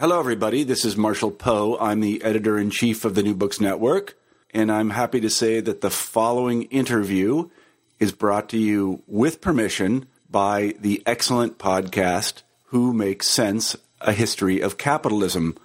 Hello, everybody. This is Marshall Poe. I'm the editor in chief of the New Books Network, and I'm happy to say that the following interview is brought to you with permission by the excellent podcast Who Makes Cents A History of Capitalism.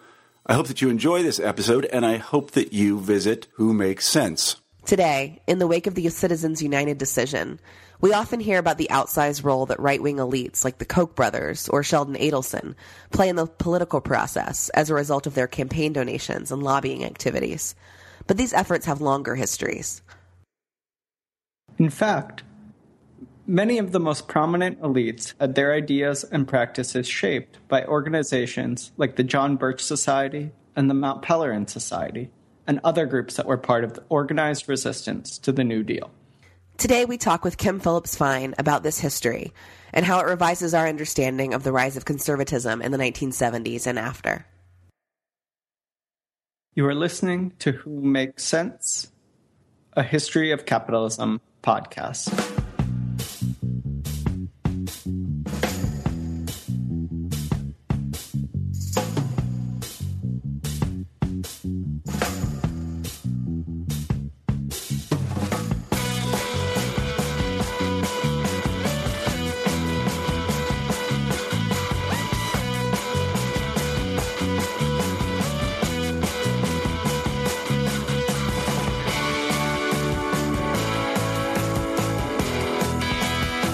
I hope that you enjoy this episode, and I hope that you visit Who Makes Cents. Today, in the wake of the Citizens United decision, we often hear about the outsized role that right wing elites like the Koch brothers or Sheldon Adelson play in the political process as a result of their campaign donations and lobbying activities. But these efforts have longer histories. In fact, many of the most prominent elites had their ideas and practices shaped by organizations like the John Birch Society and the Mount Pelerin Society, and other groups that were part of the organized resistance to the New Deal. Today, we talk with Kim Phillips-Fein about this history and how it revises our understanding of the rise of conservatism in the 1970s and after. You are listening to Who Makes Cents, a History of Capitalism podcast.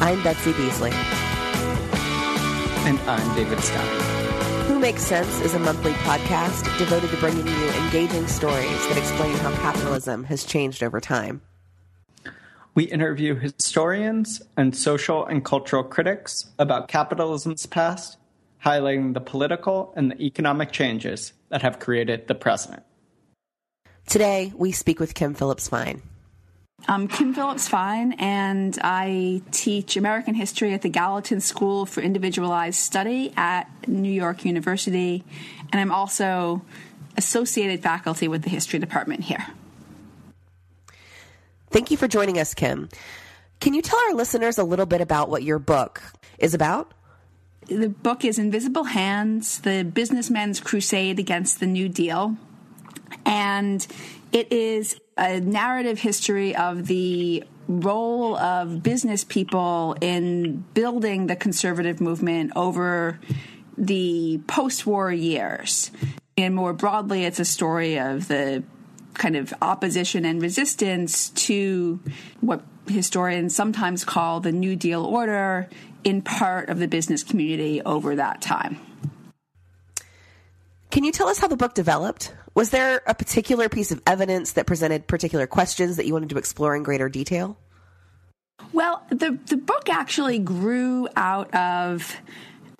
I'm Betsy Beasley. And I'm David Scott. Who Makes Cents is a monthly podcast devoted to bringing you engaging stories that explain how capitalism has changed over time. We interview historians and social and cultural critics about capitalism's past, highlighting the political and the economic changes that have created the present. Today, we speak with Kim Phillips-Fein. I'm Kim Phillips-Fein, and I teach American history at the Gallatin School for Individualized Study at New York University, and I'm also associated faculty with the history department here. Thank you for joining us, Kim. Can you tell our listeners a little bit about what your book is about? The book is Invisible Hands The Businessman's Crusade Against the New Deal. And it is a narrative history of the role of business people in building the conservative movement over the post war years. And more broadly, it's a story of the kind of opposition and resistance to what historians sometimes call the New Deal order in part of the business community over that time. Can you tell us how the book developed? Was there a particular piece of evidence that presented particular questions that you wanted to explore in greater detail? Well, the the book actually grew out of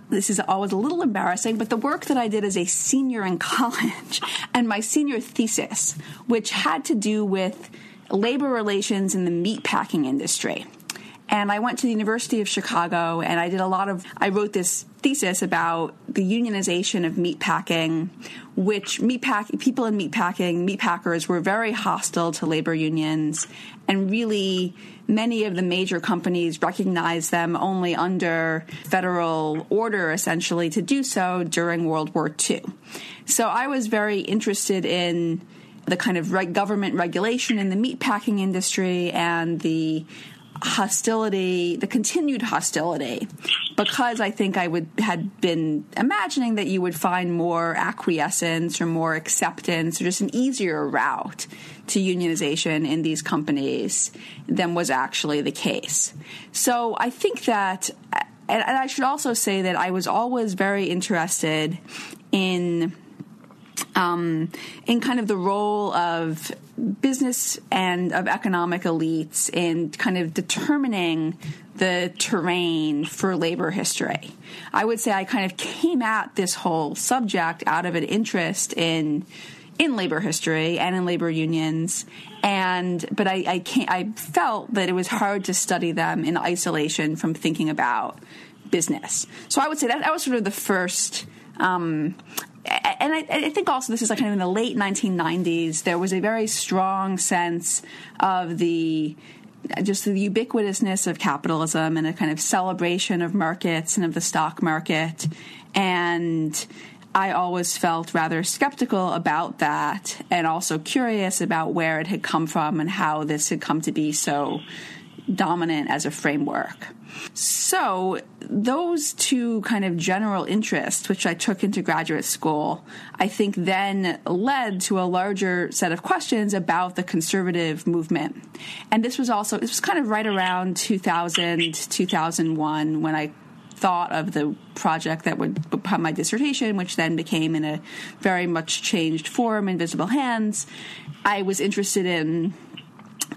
this is always a little embarrassing, but the work that I did as a senior in college and my senior thesis, which had to do with labor relations in the meatpacking industry. And I went to the University of Chicago and I did a lot of, I wrote this thesis about the unionization of meatpacking, which meatpack, people in meatpacking, meatpackers were very hostile to labor unions. And really, many of the major companies recognized them only under federal order, essentially, to do so during World War II. So I was very interested in the kind of government regulation in the meatpacking industry and the hostility, the continued hostility, because I think I would had been imagining that you would find more acquiescence or more acceptance or just an easier route to unionization in these companies than was actually the case. So I think that, and I should also say that I was always very interested in um, in kind of the role of business and of economic elites in kind of determining the terrain for labor history. I would say I kind of came at this whole subject out of an interest in in labor history and in labor unions, and but I I, I felt that it was hard to study them in isolation from thinking about business. So I would say that that was sort of the first. Um, and I, I, think also this is like kind of in the late 1990s. There was a very strong sense of the just the ubiquitousness of capitalism and a kind of celebration of markets and of the stock market. And I always felt rather skeptical about that and also curious about where it had come from and how this had come to be so dominant as a framework. So, those two kind of general interests, which I took into graduate school, I think then led to a larger set of questions about the conservative movement. And this was also, this was kind of right around 2000, 2001 when I thought of the project that would become my dissertation, which then became in a very much changed form, Invisible Hands. I was interested in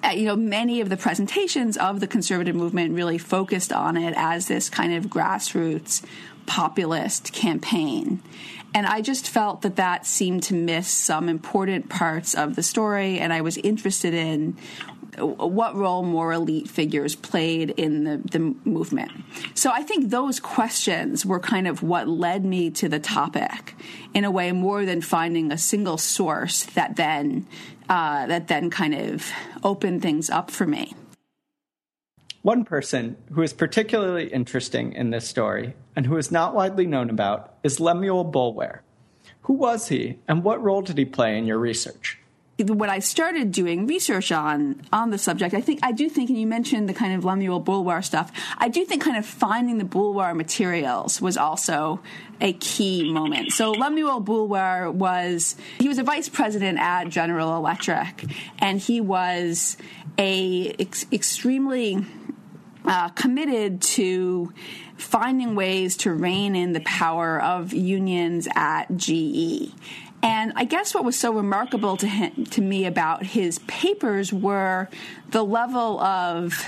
uh, you know, many of the presentations of the conservative movement really focused on it as this kind of grassroots populist campaign. And I just felt that that seemed to miss some important parts of the story, and I was interested in what role more elite figures played in the, the movement. So I think those questions were kind of what led me to the topic in a way more than finding a single source that then uh, that then kind of opened things up for me. One person who is particularly interesting in this story and who is not widely known about is Lemuel Boulware. Who was he, and what role did he play in your research? when I started doing research on on the subject, I think I do think, and you mentioned the kind of Lemuel Boulware stuff. I do think kind of finding the Boulware materials was also a key moment. So Lemuel Boulware was he was a vice president at General Electric, and he was a ex- extremely uh, committed to finding ways to rein in the power of unions at GE. And I guess what was so remarkable to him, to me about his papers were the level of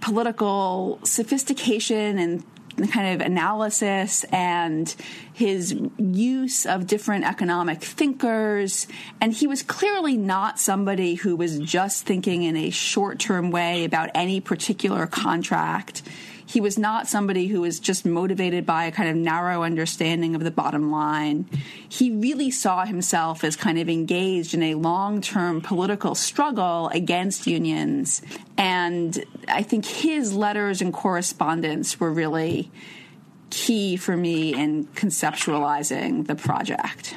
political sophistication and kind of analysis and his use of different economic thinkers. And he was clearly not somebody who was just thinking in a short term way about any particular contract. He was not somebody who was just motivated by a kind of narrow understanding of the bottom line. He really saw himself as kind of engaged in a long term political struggle against unions. And I think his letters and correspondence were really key for me in conceptualizing the project.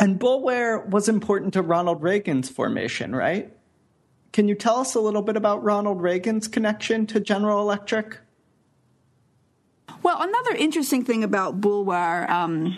And Boulware was important to Ronald Reagan's formation, right? Can you tell us a little bit about Ronald Reagan's connection to General Electric? Well, another interesting thing about Boulware, um,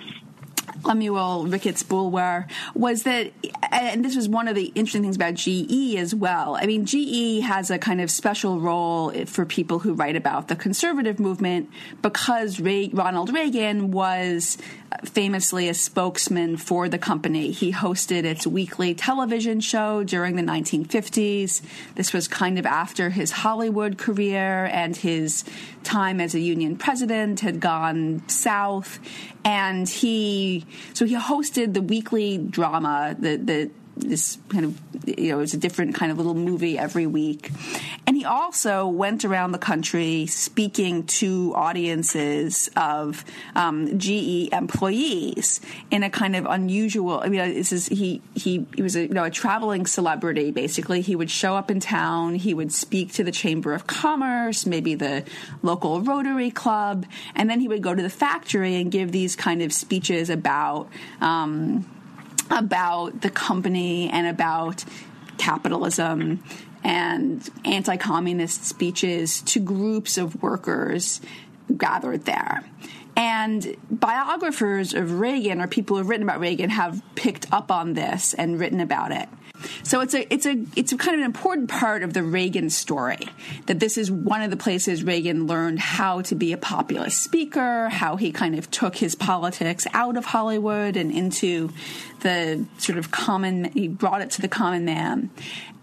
Lemuel Ricketts Boulware was that, and this was one of the interesting things about GE as well. I mean, GE has a kind of special role for people who write about the conservative movement because Ray, Ronald Reagan was famously a spokesman for the company. He hosted its weekly television show during the 1950s. This was kind of after his Hollywood career and his time as a union president had gone south. And he, so he hosted the weekly drama, the, the this kind of you know it was a different kind of little movie every week. And he also went around the country speaking to audiences of um, GE employees in a kind of unusual I mean this is he he he was a you know a traveling celebrity basically. He would show up in town. He would speak to the chamber of commerce maybe the local rotary club. And then he would go to the factory and give these kind of speeches about um, about the company and about capitalism and anti communist speeches to groups of workers gathered there. And biographers of Reagan or people who have written about Reagan have picked up on this and written about it. So it's a it's a it's a kind of an important part of the Reagan story that this is one of the places Reagan learned how to be a populist speaker, how he kind of took his politics out of Hollywood and into the sort of common he brought it to the common man.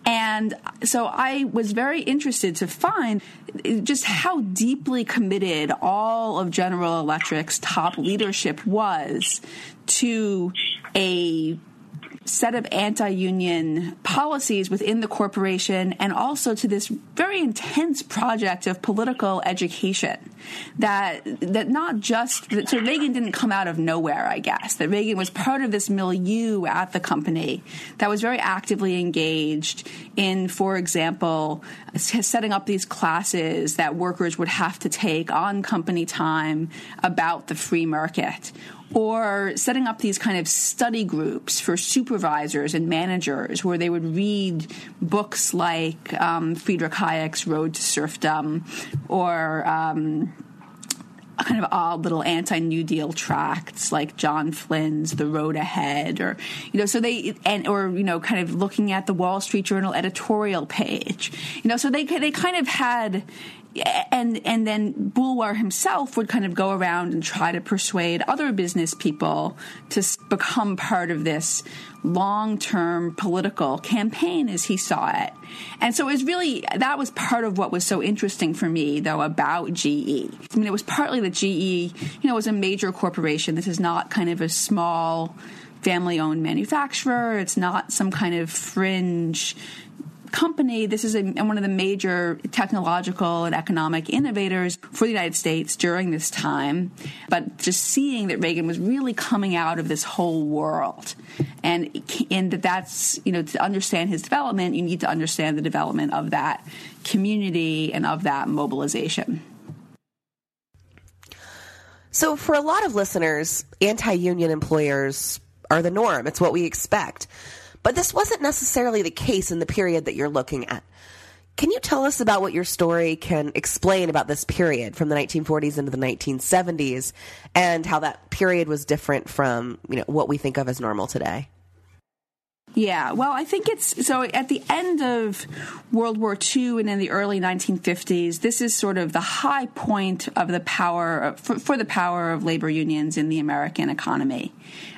And so I was very interested to find eh, just how deeply committed all of General Electric's top leadership was to a set of anti-union policies within the corporation and also to this very intense project of political education that that not just that, so Reagan didn't come out of nowhere I guess that Reagan was part of this milieu at the company that was very actively engaged in for example setting up these classes that workers would have to take on company time about the free market or setting up these kind of study groups for supervisors and managers where they would read books like um, Friedrich Hayek's Road to Serfdom or um, kind of odd little anti-New Deal tracts like John Flynn's "The Road Ahead," or you know, so they and or you know, kind of looking at the Wall Street Journal editorial page, you know, so they they kind of had and and then Boulware himself would kind of go around and try to persuade other business people to become part of this long-term political campaign as he saw it. And so it was really that was part of what was so interesting for me though about GE. I mean it was partly that GE, you know, was a major corporation. This is not kind of a small family-owned manufacturer. It's not some kind of fringe company. This is a, one of the major technological and economic innovators for the United States during this time. But just seeing that Reagan was really coming out of this whole world, and and that that's you know to understand his development, you need to understand the development of that community and of that mobilization. So, for a lot of listeners, anti union employers are the norm. It's what we expect. But this wasn't necessarily the case in the period that you're looking at. Can you tell us about what your story can explain about this period from the 1940s into the 1970s and how that period was different from, you know, what we think of as normal today? Yeah, well, I think it's so at the end of World War II and in the early 1950s, this is sort of the high point of the power for, for the power of labor unions in the American economy.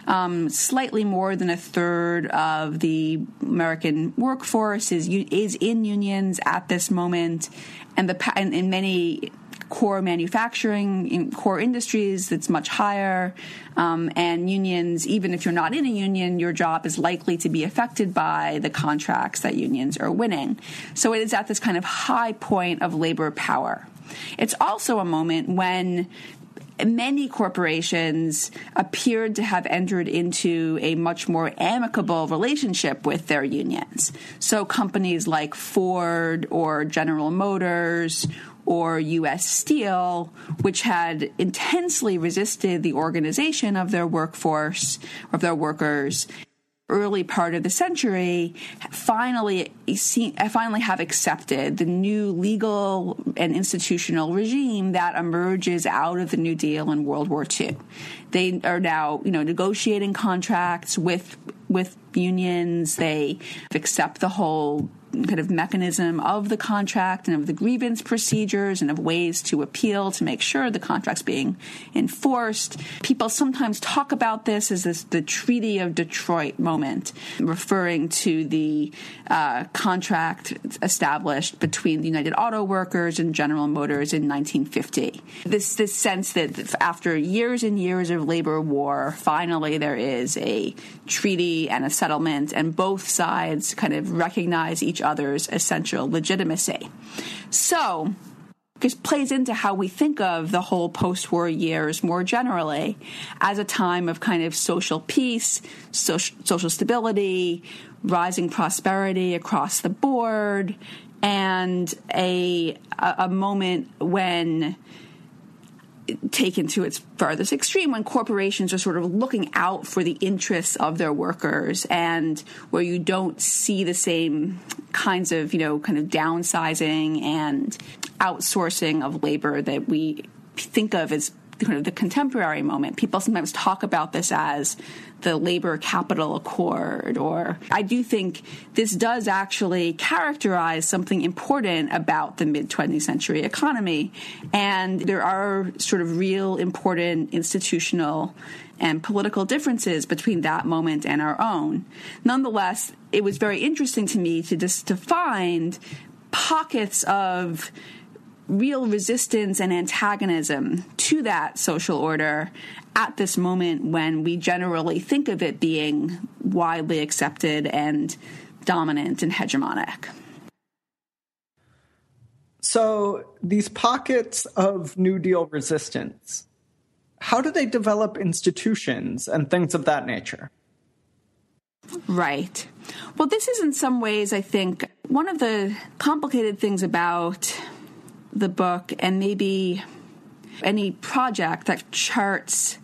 Um, slightly more than a third of the American workforce is is in unions at this moment, and the and in many core manufacturing, in core industries that's much higher. Um, and unions, even if you're not in a union, your job is likely to be affected by the contracts that unions are winning. So it is at this kind of high point of labor power. It's also a moment when many corporations appeared to have entered into a much more amicable relationship with their unions. So companies like Ford or General Motors or U.S. Steel, which had intensely resisted the organization of their workforce, of their workers, early part of the century finally finally have accepted the new legal and institutional regime that emerges out of the New Deal in World War II. They are now, you know, negotiating contracts with with unions. They accept the whole kind of mechanism of the contract and of the grievance procedures and of ways to appeal to make sure the contract's being enforced. People sometimes talk about this as this, the Treaty of Detroit moment, referring to the uh, contract established between the United Auto Workers and General Motors in 1950. This, this sense that after years and years of labor war, finally there is a treaty and a settlement, and both sides kind of recognize each other's essential legitimacy. So, this plays into how we think of the whole post war years more generally as a time of kind of social peace, social, social stability, rising prosperity across the board, and a, a moment when taken to its farthest extreme when corporations are sort of looking out for the interests of their workers and where you don't see the same kinds of, you know, kind of downsizing and outsourcing of labor that we think of as kind of the contemporary moment. People sometimes talk about this as the labor capital accord, or I do think this does actually characterize something important about the mid 20th century economy. And there are sort of real important institutional and political differences between that moment and our own. Nonetheless, it was very interesting to me to just to find pockets of real resistance and antagonism to that social order at this moment when we generally think of it being widely accepted and dominant and hegemonic. So, these pockets of New Deal resistance, how do they develop institutions and things of that nature? Right. Well, this is in some ways, I think, one of the complicated things about the book and maybe any project that charts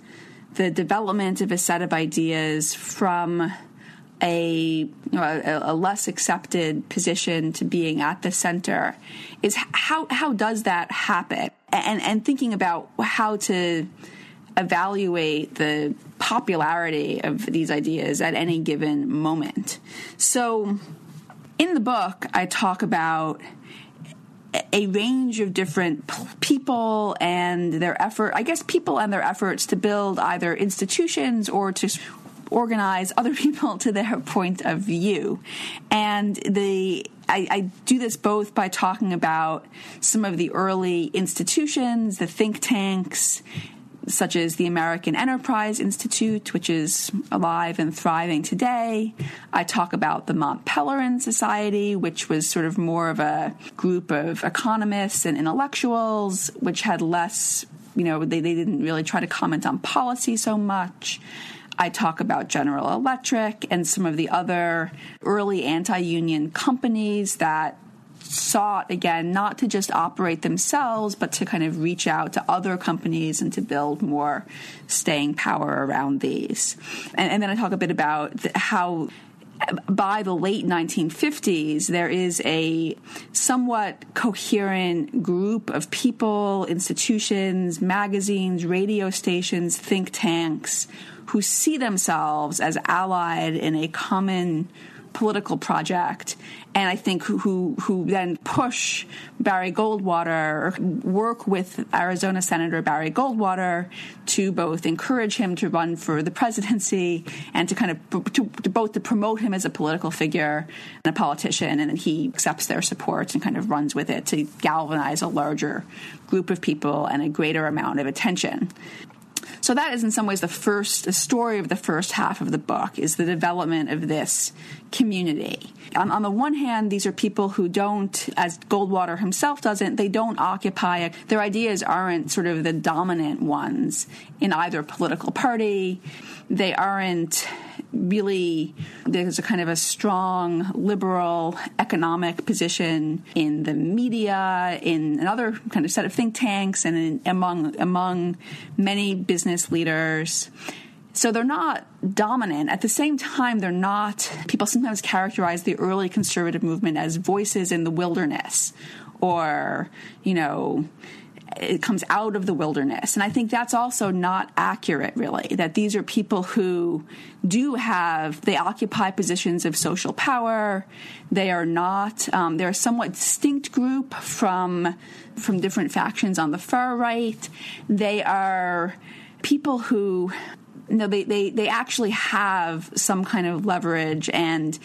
the development of a set of ideas from a, you know, a, a, less accepted position to being at the center is how how does that happen? And and thinking about how to evaluate the popularity of these ideas at any given moment. So in the book i talk about a range of different people and their effort, I guess people and their efforts to build either institutions or to organize other people to their point of view. And the I, I, do this both by talking about some of the early institutions, the think tanks, such as the American Enterprise Institute, which is alive and thriving today. I talk about the Mont Pelerin Society, which was sort of more of a group of economists and intellectuals, which had less, you know, they, they didn't really try to comment on policy so much. I talk about General Electric and some of the other early anti union companies that sought again not to just operate themselves but to kind of reach out to other companies and to build more staying power around these. And, and then i talk a bit about how by the late 1950s, there is a somewhat coherent group of people, institutions, magazines, radio stations, think tanks who see themselves as allied in a common political project, and I think who who then push Barry Goldwater, work with Arizona Senator Barry Goldwater to both encourage him to run for the presidency and to kind of to, to both to promote him as a political figure and a politician, and he accepts their support and kind of runs with it to galvanize a larger group of people and a greater amount of attention. So that is in some ways the first, the story of the first half of the book is the development of this community. On, on the one hand, these are people who don't, as Goldwater himself doesn't, they don't occupy, their ideas aren't sort of the dominant ones in either political party. They aren't really there's a kind of a strong liberal economic position in the media, in another kind of set of think tanks, and in, among among many business leaders. So they're not dominant. At the same time, they're not. People sometimes characterize the early conservative movement as voices in the wilderness, or you know it comes out of the wilderness. And I think that's also not accurate, really, that these are people who do have, they occupy positions of social power. They are not, um, they're a somewhat distinct group from, from different factions on the far right. They are people who no, they, they, they actually have some kind of leverage and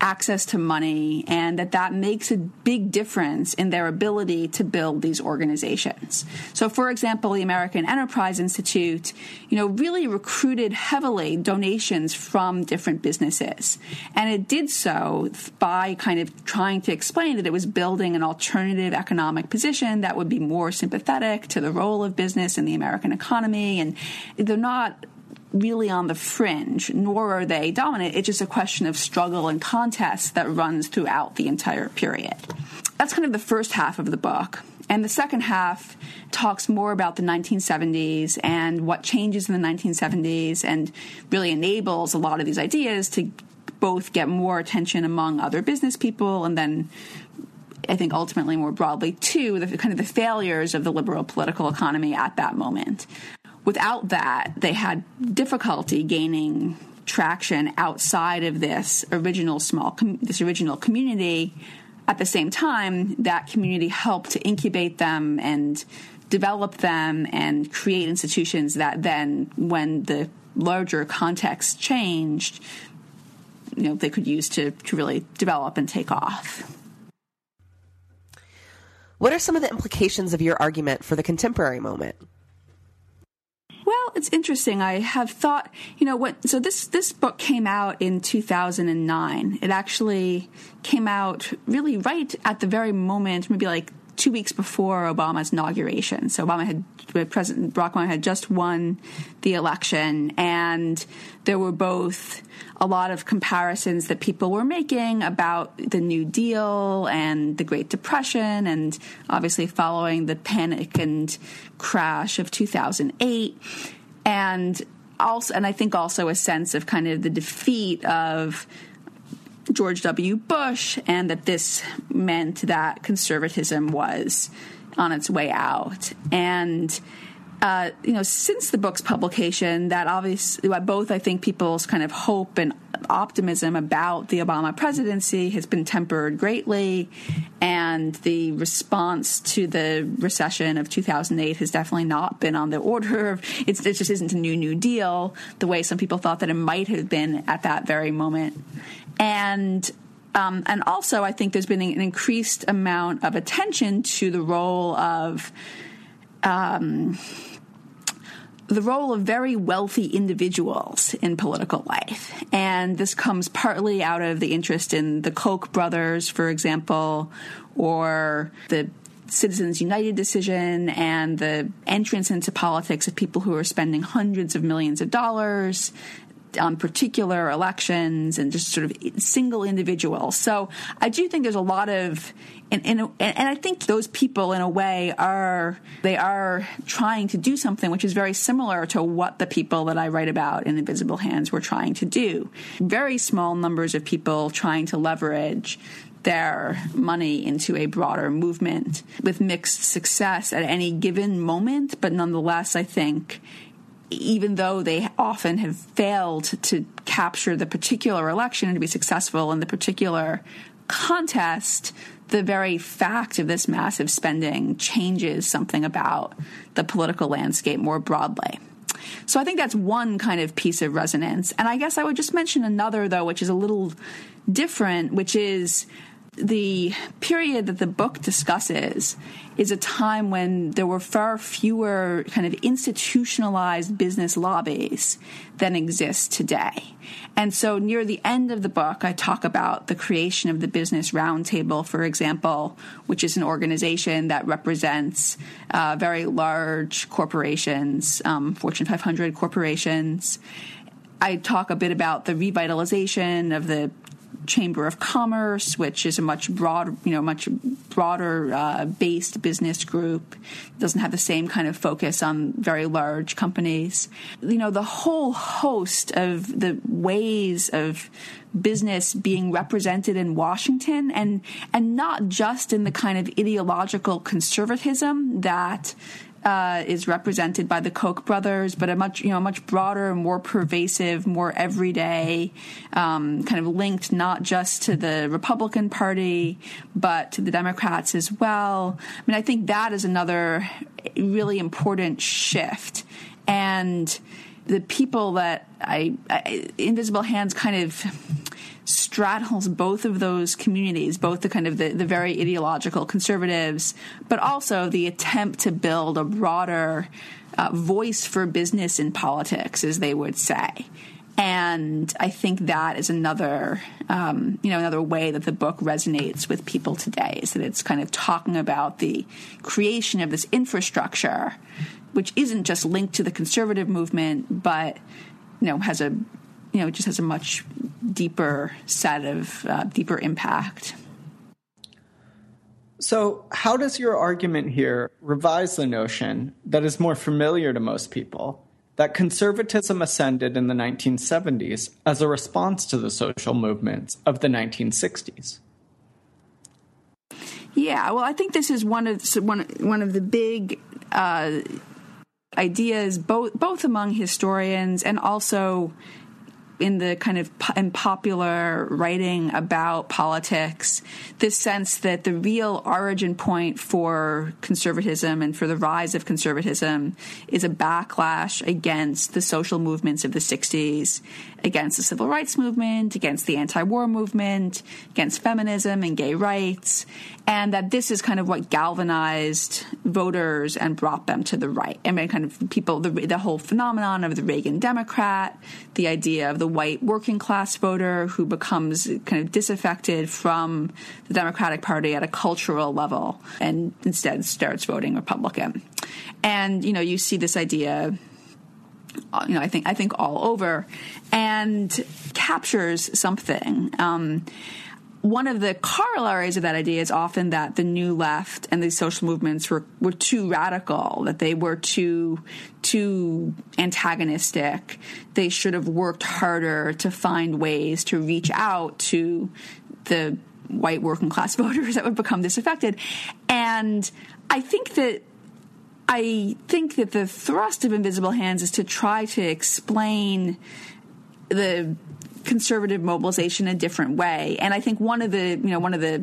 access to money and that that makes a big difference in their ability to build these organizations. So for example, the American Enterprise Institute, you know, really recruited heavily donations from different businesses. And it did so by kind of trying to explain that it was building an alternative economic position that would be more sympathetic to the role of business in the American economy and they're not really on the fringe, nor are they dominant. It's just a question of struggle and contest that runs throughout the entire period. That's kind of the first half of the book. And the second half talks more about the 1970s and what changes in the 1970s and really enables a lot of these ideas to both get more attention among other business people and then I think ultimately more broadly too, the kind of the failures of the liberal political economy at that moment. Without that, they had difficulty gaining traction outside of this original small com- this original community. At the same time, that community helped to incubate them and develop them and create institutions that then, when the larger context changed, you know, they could use to, to really develop and take off. What are some of the implications of your argument for the contemporary moment? It's interesting. I have thought, you know, what. So this this book came out in 2009. It actually came out really right at the very moment, maybe like two weeks before Obama's inauguration. So Obama had uh, President Barack Obama had just won the election, and there were both a lot of comparisons that people were making about the New Deal and the Great Depression, and obviously following the panic and crash of 2008, and also, and I think also a sense of kind of the defeat of George W. Bush, and that this meant that conservatism was on its way out. And uh, you know, since the book's publication, that obviously both I think people's kind of hope and optimism about the Obama presidency has been tempered greatly, and the response to the recession of 2008 has definitely not been on the order of it just isn't a new New Deal the way some people thought that it might have been at that very moment, and um, and also, I think there's been an increased amount of attention to the role of um, the role of very wealthy individuals in political life. And this comes partly out of the interest in the Koch brothers, for example, or the Citizens United decision and the entrance into politics of people who are spending hundreds of millions of dollars on particular elections and just sort of single individuals. So I do think there's a lot of and, and, and I think those people, in a way, are they are trying to do something which is very similar to what the people that I write about in Invisible Hands were trying to do. Very small numbers of people trying to leverage their money into a broader movement with mixed success at any given moment, but nonetheless, I think even though they often have failed to capture the particular election and to be successful in the particular contest, the very fact of this massive spending changes something about the political landscape more broadly. So I think that's one kind of piece of resonance. And I guess I would just mention another, though, which is a little different, which is the period that the book discusses is a time when there were far fewer kind of institutionalized business lobbies than exist today. And so near the end of the book, I talk about the creation of the Business Roundtable, for example, which is an organization that represents uh, very large corporations, um, Fortune 500 corporations. I talk a bit about the revitalization of the Chamber of Commerce, which is a much broad, you know, much broader uh, based business group. It doesn't have the same kind of focus on very large companies. You know, the whole host of the ways of business being represented in Washington and and not just in the kind of ideological conservatism that uh, is represented by the Koch brothers, but a much you know much broader, more pervasive, more everyday, um, kind of linked not just to the Republican Party but to the Democrats as well. I mean, I think that is another really important shift, and the people that I, I Invisible Hands kind of straddles both of those communities, both the kind of the, the very ideological conservatives, but also the attempt to build a broader uh, voice for business in politics, as they would say. And I think that is another, um, you know, another way that the book resonates with people today is that it's kind of talking about the creation of this infrastructure, which isn't just linked to the conservative movement, but you know has a you know, it just has a much deeper set of uh, deeper impact. So, how does your argument here revise the notion that is more familiar to most people that conservatism ascended in the 1970s as a response to the social movements of the 1960s? Yeah, well, I think this is one of one one of the big uh, ideas, both both among historians and also in the kind of in popular writing about politics, this sense that the real origin point for conservatism and for the rise of conservatism is a backlash against the social movements of the 60s, against the civil rights movement, against the anti war movement, against feminism and gay rights, and that this is kind of what galvanized voters and brought them to the right. I mean, kind of people, the, the whole phenomenon of the Reagan Democrat, the idea of the white working class voter who becomes kind of disaffected from the Democratic Party at a cultural level and instead starts voting Republican. And, you know, you see this idea you know, I think I think all over, and captures something. Um, one of the corollaries of that idea is often that the new left and these social movements were, were too radical, that they were too too antagonistic. They should have worked harder to find ways to reach out to the white working class voters that would become disaffected. And I think that I think that the thrust of Invisible Hands is to try to explain the conservative mobilization a different way. And I think one of the, you know, one of the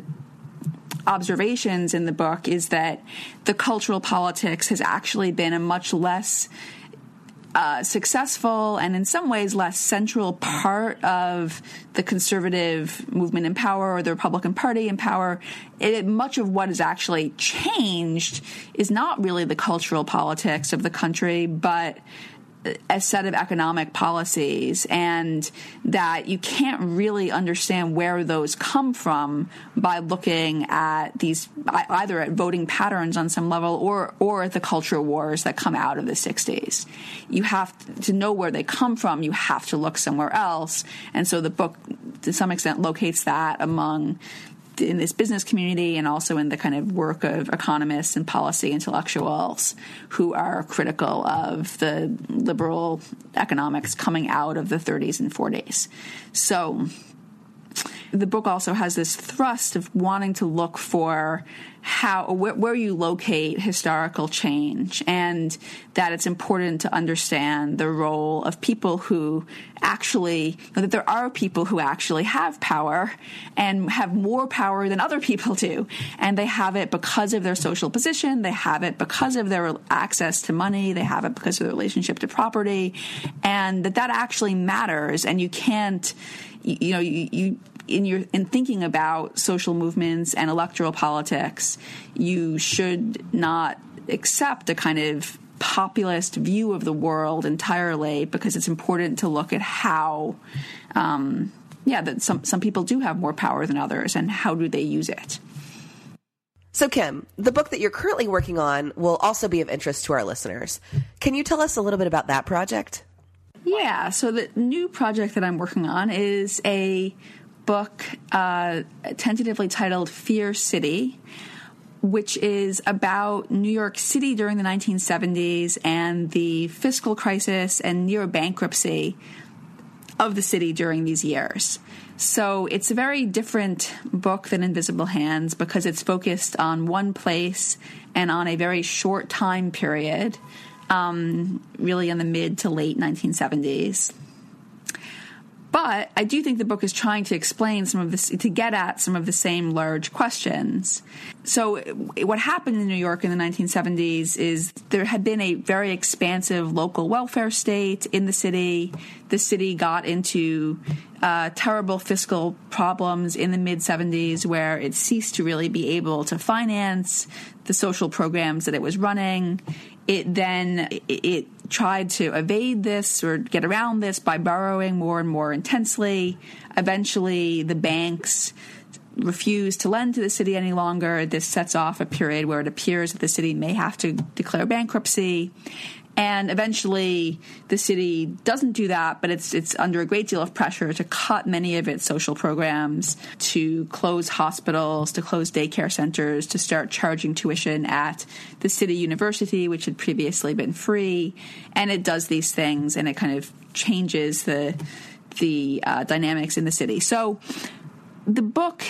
observations in the book is that the cultural politics has actually been a much less uh, successful and in some ways less central part of the conservative movement in power or the Republican Party in power. It, much of what has actually changed is not really the cultural politics of the country, but a set of economic policies and that you can't really understand where those come from by looking at these either at voting patterns on some level or or at the culture wars that come out of the 60s you have to know where they come from. You have to look somewhere else. And so the book to some extent locates that among in this business community and also in the kind of work of economists and policy intellectuals who are critical of the liberal economics coming out of the 30s and 40s. So the book also has this thrust of wanting to look for how where, where, you locate historical change and that it's important to understand the role of people who actually that there are people who actually have power and have more power than other people do. And they have it because of their social position. They have it because of their access to money. They have it because of their relationship to property. And that that actually matters. And you can't you know you, you in your in thinking about social movements and electoral politics, you should not accept a kind of populist view of the world entirely because it's important to look at how um, yeah that some some people do have more power than others and how do they use it. So kim the book that you're currently working on will also be of interest to our listeners. Can you tell us a little bit about that project? Yeah so the new project that i'm working on is a book uh, tentatively titled Fear City, which is about New York City during the 1970s and the fiscal crisis and near bankruptcy of the city during these years. So it's a very different book than Invisible Hands because it's focused on one place and on a very short time period, um, really in the mid to late 1970s. But I do think the book is trying to explain some of this, to get at some of the same large questions. So, what happened in New York in the 1970s is there had been a very expansive local welfare state in the city. The city got into uh, terrible fiscal problems in the mid 70s where it ceased to really be able to finance the social programs that it was running it then it tried to evade this or get around this by borrowing more and more intensely. Eventually, the banks refuse to lend to the city any longer. This sets off a period where it appears that the city may have to declare bankruptcy. And eventually, the city doesn't do that, but it's it's under a great deal of pressure to cut many of its social programs, to close hospitals, to close daycare centers, to start charging tuition at the city university, which had previously been free. And it does these things, and it kind of changes the the uh, dynamics in the city. So, the book,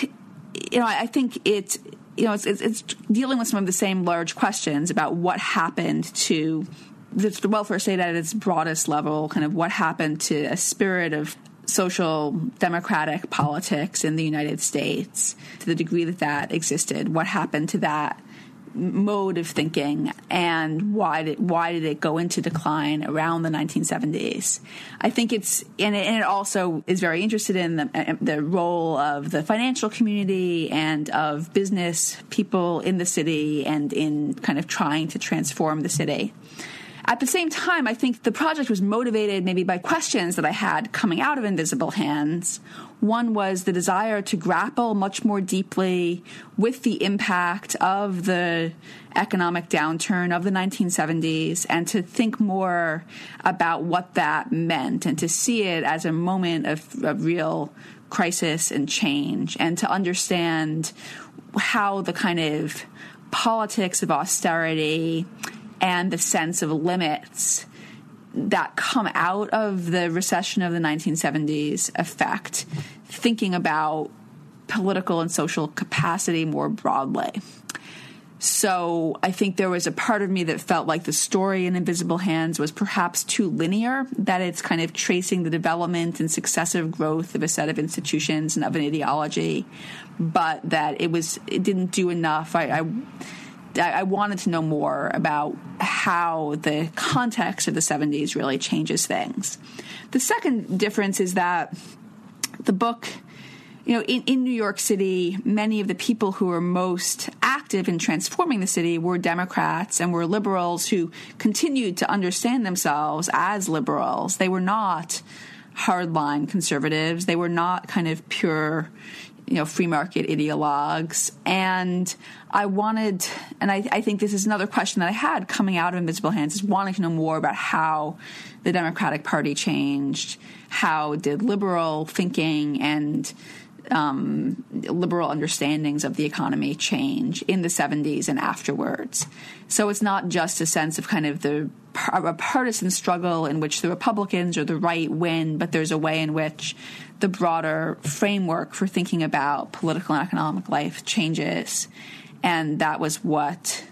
you know, I think it you know, it's, it's, it's dealing with some of the same large questions about what happened to the, the welfare state at its broadest level, kind of what happened to a spirit of social democratic politics in the United States to the degree that that existed. What happened to that mode of thinking and why did why did it go into decline around the 1970s? I think it's and it, and it also is very interested in the, uh, uh, the role of the financial community and of business people in the city and in kind of trying to transform the city. At the same time, I think the project was motivated maybe by questions that I had coming out of Invisible Hands. One was the desire to grapple much more deeply with the impact of the economic downturn of the 1970s and to think more about what that meant and to see it as a moment of, of real crisis and change and to understand how the kind of politics of austerity and the sense of limits that come out of the recession of the 1970s affect thinking about political and social capacity more broadly. So I think there was a part of me that felt like the story in Invisible Hands was perhaps too linear, that it's kind of tracing the development and successive growth of a set of institutions and of an ideology, but that it was it didn't do enough. I, I I wanted to know more about how the context of the 70s really changes things. The second difference is that the book, you know, in, in New York City, many of the people who were most active in transforming the city were Democrats and were liberals who continued to understand themselves as liberals. They were not hardline conservatives. They were not kind of pure, you know, free market ideologues. And I wanted, and I, I, think this is another question that I had coming out of Invisible Hands, is wanting to know more about how the Democratic Party changed, how did liberal thinking and um, liberal understandings of the economy change in the 70s and afterwards. So it's not just a sense of kind of the a partisan struggle in which the Republicans or the right win, but there's a way in which the broader framework for thinking about political and economic life changes. And that was what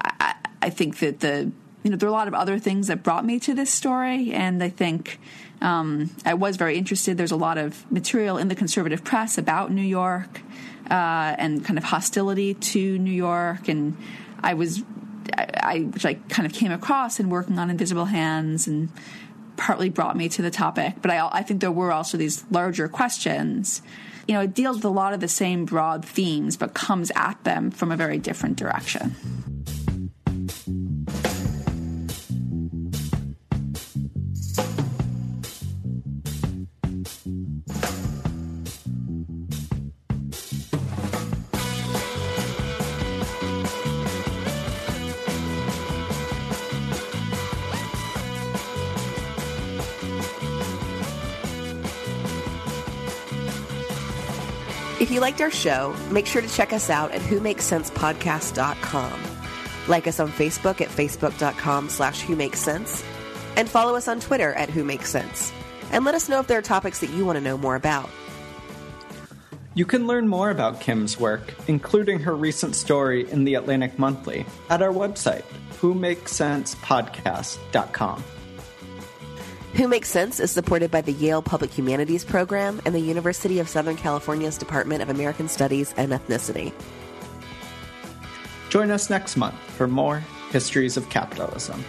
I, I think that the, you know, there are a lot of other things that brought me to this story. And I think um, I was very interested. There's a lot of material in the conservative press about New York uh, and kind of hostility to New York. And I was, I, I, which I kind of came across in working on Invisible Hands and partly brought me to the topic. But I, I think there were also these larger questions. You know, it deals with a lot of the same broad themes, but comes at them from a very different direction. If you liked our show, make sure to check us out at whomakescentspodcast.com. Like us on Facebook at facebook.com slash who makes cents. And follow us on Twitter at who makes cents. And let us know if there are topics that you want to know more about. You can learn more about Kim's work, including her recent story in the Atlantic Monthly, at our website, whomakescentspodcast.com. Who Makes Cents is supported by the Yale Public Humanities Program and the University of Southern California's Department of American Studies and Ethnicity. Join us next month for more Histories of Capitalism.